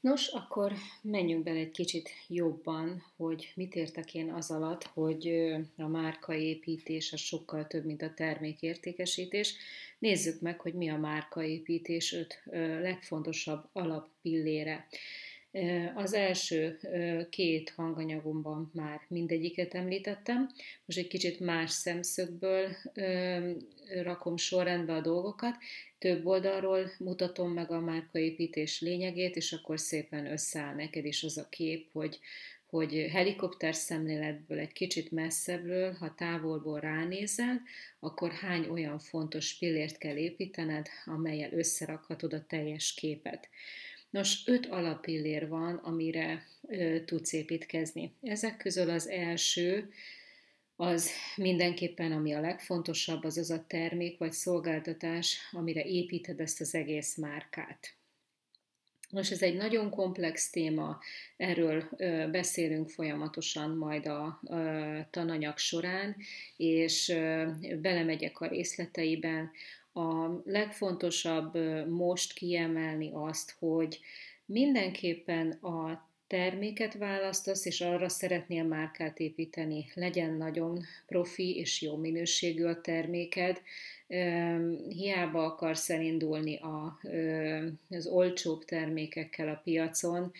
Nos, akkor menjünk bele egy kicsit jobban, hogy mit értek én az alatt, hogy a márkaépítés az sokkal több, mint a termékértékesítés. Nézzük meg, hogy mi a márkaépítés öt legfontosabb alappillére. Az első két hanganyagomban már mindegyiket említettem, most egy kicsit más szemszögből rakom sorrendbe a dolgokat, több oldalról mutatom meg a márkaépítés lényegét, és akkor szépen összeáll neked is az a kép, hogy, hogy helikopter szemléletből egy kicsit messzebbről, ha távolból ránézel, akkor hány olyan fontos pillért kell építened, amelyel összerakhatod a teljes képet. Nos, öt alapillér van, amire ö, tudsz építkezni. Ezek közül az első, az mindenképpen, ami a legfontosabb, az az a termék vagy szolgáltatás, amire építed ezt az egész márkát. Most ez egy nagyon komplex téma, erről ö, beszélünk folyamatosan majd a ö, tananyag során, és ö, belemegyek a részleteiben. A legfontosabb most kiemelni azt, hogy mindenképpen a terméket választasz, és arra szeretnél márkát építeni, legyen nagyon profi és jó minőségű a terméked, hiába akarsz elindulni a, az olcsóbb termékekkel a piacon,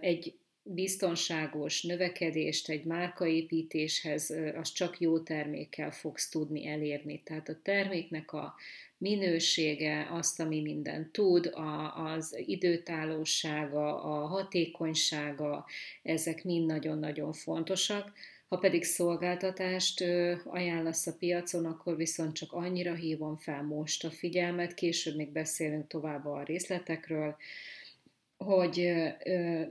egy biztonságos növekedést egy márkaépítéshez, az csak jó termékkel fogsz tudni elérni. Tehát a terméknek a minősége, azt, ami minden tud, a, az időtállósága, a hatékonysága, ezek mind nagyon-nagyon fontosak. Ha pedig szolgáltatást ajánlasz a piacon, akkor viszont csak annyira hívom fel most a figyelmet, később még beszélünk tovább a részletekről, hogy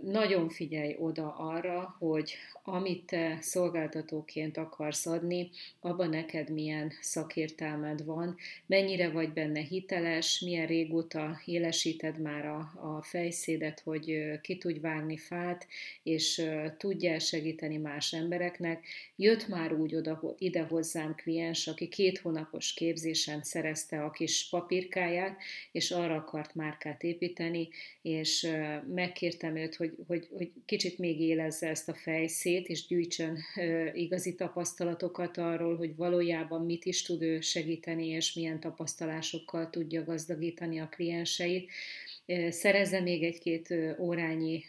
nagyon figyelj oda arra, hogy amit te szolgáltatóként akarsz adni, abban neked milyen szakértelmed van, mennyire vagy benne hiteles, milyen régóta élesíted már a, a fejszédet, hogy ki tudj vágni fát, és tudjál segíteni más embereknek. Jött már úgy oda, ide hozzám kliens, aki két hónapos képzésen szerezte a kis papírkáját, és arra akart márkát építeni, és megkértem őt, hogy, hogy, hogy kicsit még élezze ezt a fejszét, és gyűjtsön igazi tapasztalatokat arról, hogy valójában mit is tud ő segíteni, és milyen tapasztalásokkal tudja gazdagítani a klienseit. Szerezze még egy-két órányi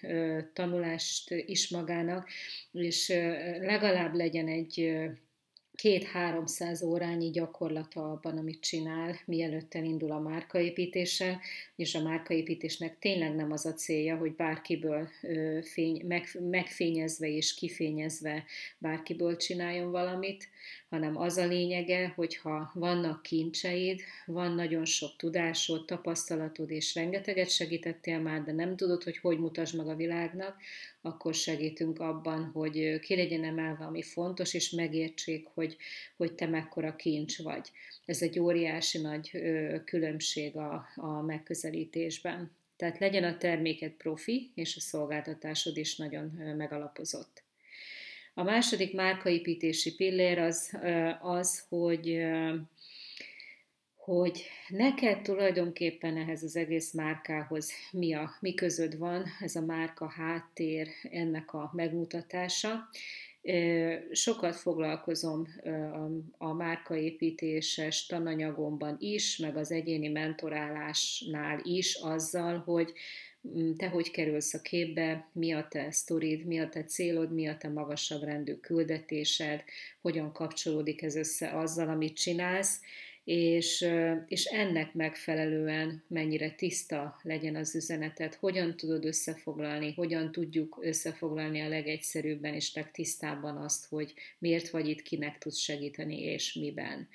tanulást is magának, és legalább legyen egy két-háromszáz órányi gyakorlata abban, amit csinál, mielőtt elindul a márkaépítése, és a márkaépítésnek tényleg nem az a célja, hogy bárkiből fény, meg, megfényezve és kifényezve bárkiből csináljon valamit, hanem az a lényege, hogyha vannak kincseid, van nagyon sok tudásod, tapasztalatod, és rengeteget segítettél már, de nem tudod, hogy hogy mutasd meg a világnak, akkor segítünk abban, hogy ki legyen emelve, ami fontos, és megértsék, hogy, hogy te mekkora kincs vagy. Ez egy óriási nagy különbség a, a megközelítésben. Tehát legyen a terméket profi, és a szolgáltatásod is nagyon megalapozott. A második márkaépítési pillér az, az hogy hogy neked tulajdonképpen ehhez az egész márkához mi, a, mi közöd van, ez a márka háttér, ennek a megmutatása. Sokat foglalkozom a márkaépítéses tananyagomban is, meg az egyéni mentorálásnál is azzal, hogy mm, te hogy kerülsz a képbe, mi a te sztorid, mi a te célod, mi a te magasabb rendű küldetésed, hogyan kapcsolódik ez össze azzal, amit csinálsz, és, és ennek megfelelően mennyire tiszta legyen az üzenetet, hogyan tudod összefoglalni, hogyan tudjuk összefoglalni a legegyszerűbben és legtisztábban azt, hogy miért vagy itt, kinek tudsz segíteni és miben.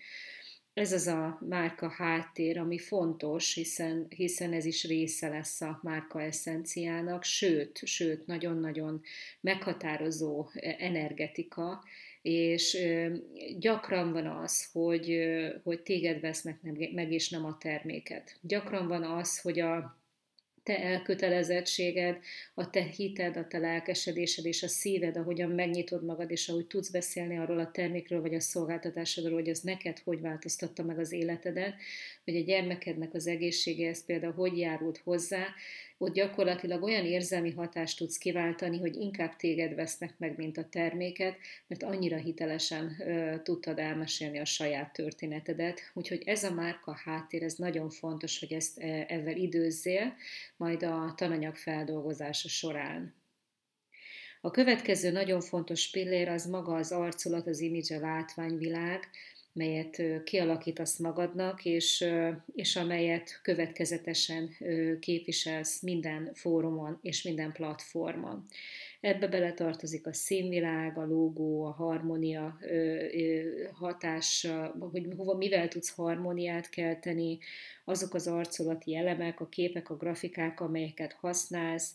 Ez az a márka háttér, ami fontos, hiszen, hiszen ez is része lesz a márka eszenciának, sőt, sőt, nagyon-nagyon meghatározó energetika, és gyakran van az, hogy, hogy téged vesznek meg, és nem a terméket. Gyakran van az, hogy a te elkötelezettséged, a te hited, a te lelkesedésed és a szíved, ahogyan megnyitod magad, és ahogy tudsz beszélni arról a termékről, vagy a szolgáltatásodról, hogy ez neked hogy változtatta meg az életedet, vagy a gyermekednek az egészsége, ez például hogy járult hozzá, ott gyakorlatilag olyan érzelmi hatást tudsz kiváltani, hogy inkább téged vesznek meg, mint a terméket, mert annyira hitelesen ö, tudtad elmesélni a saját történetedet. Úgyhogy ez a márka háttér, ez nagyon fontos, hogy ezt e, ezzel időzzél, majd a tananyag feldolgozása során. A következő nagyon fontos pillér az maga az arculat, az image, a látványvilág, melyet kialakítasz magadnak, és, és amelyet következetesen képviselsz minden fórumon és minden platformon. Ebbe beletartozik a színvilág, a logó, a harmónia hatás, hogy hova, mivel tudsz harmóniát kelteni, azok az arculati elemek, a képek, a grafikák, amelyeket használsz,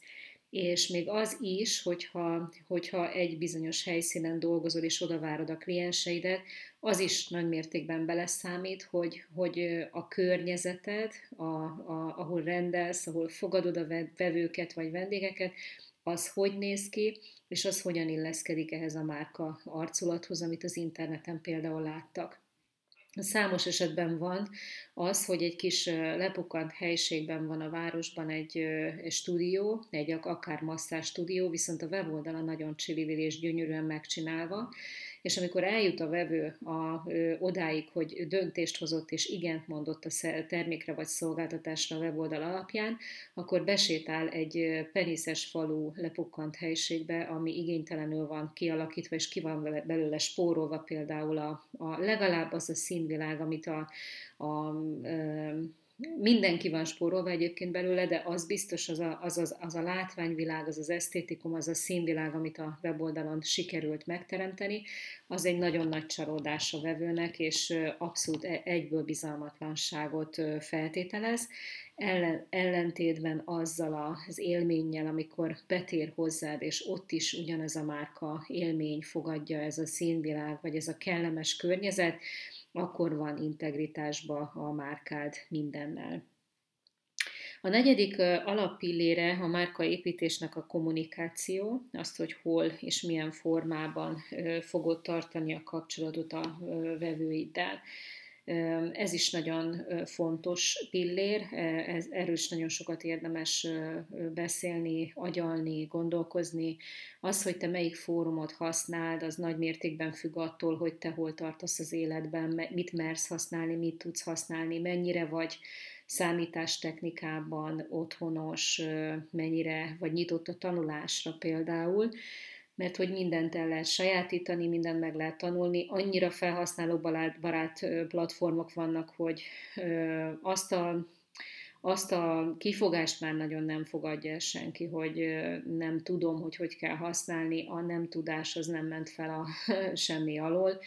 és még az is, hogyha, hogyha egy bizonyos helyszínen dolgozol és odavárod a klienseidet, az is nagy mértékben beleszámít, hogy, hogy a környezeted, a, a, ahol rendelsz, ahol fogadod a vevőket vagy vendégeket, az hogy néz ki, és az hogyan illeszkedik ehhez a márka arculathoz, amit az interneten például láttak. Számos esetben van az, hogy egy kis lepukkant helységben van a városban egy, stúdió, egy akár masszás stúdió, viszont a weboldala nagyon csillivil és gyönyörűen megcsinálva, és amikor eljut a vevő a, odáig, hogy döntést hozott és igent mondott a termékre vagy szolgáltatásra a weboldal alapján, akkor besétál egy peniszes falu lepukkant helységbe, ami igénytelenül van kialakítva, és ki van belőle spórolva például a, a legalább az a színvilág, amit a, a, a mindenki van spórolva egyébként belőle, de az biztos az a, az, az, az a látványvilág, az az esztétikum, az a színvilág, amit a weboldalon sikerült megteremteni, az egy nagyon nagy csalódás a vevőnek, és abszolút e, egyből bizalmatlanságot feltételez. Ellen, ellentétben azzal az élménnyel, amikor betér hozzád, és ott is ugyanez a márka élmény fogadja ez a színvilág, vagy ez a kellemes környezet, akkor van integritásba a márkád mindennel. A negyedik alappillére a márkaépítésnek a kommunikáció, azt, hogy hol és milyen formában fogod tartani a kapcsolatot a vevőiddel. Ez is nagyon fontos pillér, ez, erről is nagyon sokat érdemes beszélni, agyalni, gondolkozni. Az, hogy te melyik fórumot használd, az nagy mértékben függ attól, hogy te hol tartasz az életben, mit mersz használni, mit tudsz használni, mennyire vagy számítástechnikában otthonos, mennyire vagy nyitott a tanulásra például mert hogy mindent el lehet sajátítani, mindent meg lehet tanulni. Annyira felhasználóbarát platformok vannak, hogy azt a azt a kifogást már nagyon nem fogadja senki, hogy nem tudom, hogy hogy kell használni, a nem tudás az nem ment fel a semmi alól.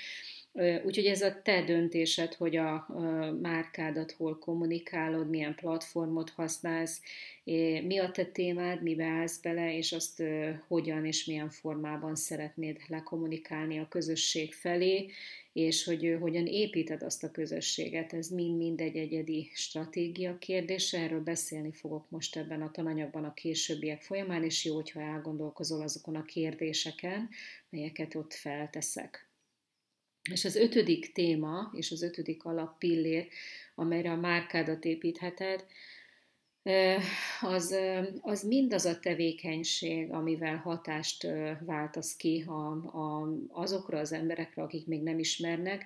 Úgyhogy ez a te döntésed, hogy a márkádat hol kommunikálod, milyen platformot használsz, mi a te témád, mibe állsz bele, és azt hogyan és milyen formában szeretnéd lekommunikálni a közösség felé, és hogy hogyan építed azt a közösséget. Ez mind-mind egy egyedi stratégia kérdése, erről beszélni fogok most ebben a tananyagban a későbbiek folyamán, és jó, hogyha elgondolkozol azokon a kérdéseken, melyeket ott felteszek. És az ötödik téma, és az ötödik alappillér, amelyre a márkádat építheted, az, az mind az a tevékenység, amivel hatást váltasz ki a, a, azokra az emberekre, akik még nem ismernek,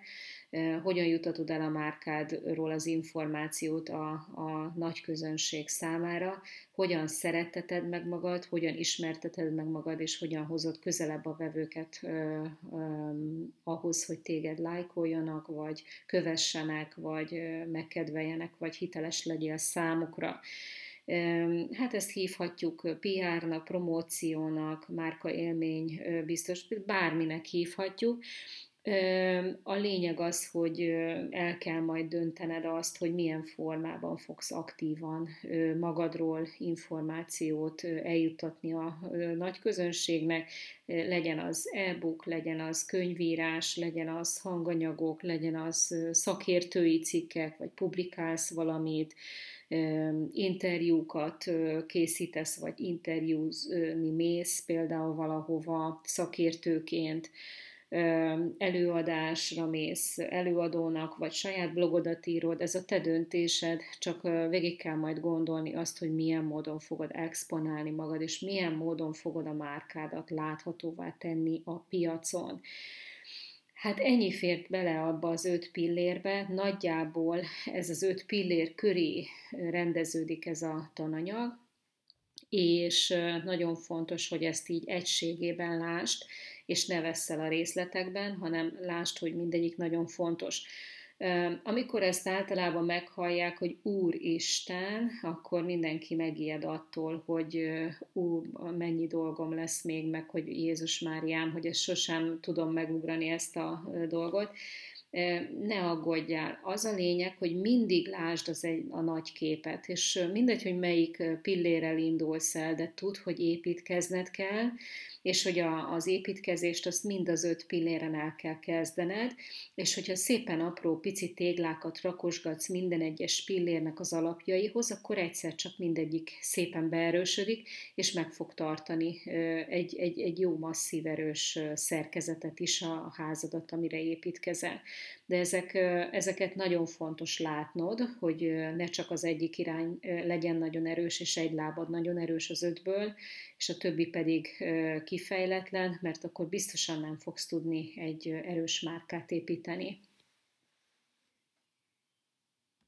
hogyan jutatod el a márkádról az információt a, a nagy közönség számára, hogyan szeretteted meg magad, hogyan ismerteted meg magad, és hogyan hozod közelebb a vevőket ö, ö, ahhoz, hogy téged lájkoljanak, vagy kövessenek, vagy megkedveljenek, vagy hiteles legyél számukra. Hát ezt hívhatjuk PR-nak, promóciónak, márka élmény biztos, bárminek hívhatjuk, a lényeg az, hogy el kell majd döntened azt, hogy milyen formában fogsz aktívan magadról információt eljuttatni a nagy közönségnek, legyen az e-book, legyen az könyvírás, legyen az hanganyagok, legyen az szakértői cikkek, vagy publikálsz valamit, interjúkat készítesz, vagy interjúzni mész például valahova szakértőként, előadásra mész előadónak, vagy saját blogodat írod, ez a te döntésed, csak végig kell majd gondolni azt, hogy milyen módon fogod exponálni magad, és milyen módon fogod a márkádat láthatóvá tenni a piacon. Hát ennyi fért bele abba az öt pillérbe, nagyjából ez az öt pillér köré rendeződik ez a tananyag, és nagyon fontos, hogy ezt így egységében lást, és ne vesz el a részletekben, hanem lásd, hogy mindegyik nagyon fontos. Amikor ezt általában meghallják, hogy Úristen, akkor mindenki megijed attól, hogy ú, mennyi dolgom lesz még, meg hogy Jézus Máriám, hogy ezt sosem tudom megugrani ezt a dolgot ne aggódjál. Az a lényeg, hogy mindig lásd az egy, a nagy képet, és mindegy, hogy melyik pillérrel indulsz el, de tud, hogy építkezned kell, és hogy a, az építkezést azt mind az öt pilléren el kell kezdened, és hogyha szépen apró pici téglákat rakosgatsz minden egyes pillérnek az alapjaihoz, akkor egyszer csak mindegyik szépen beerősödik, és meg fog tartani egy, egy, egy jó masszív erős szerkezetet is a házadat, amire építkezel. De ezek, ezeket nagyon fontos látnod, hogy ne csak az egyik irány legyen nagyon erős, és egy lábad nagyon erős az ötből, és a többi pedig kifejletlen, mert akkor biztosan nem fogsz tudni egy erős márkát építeni.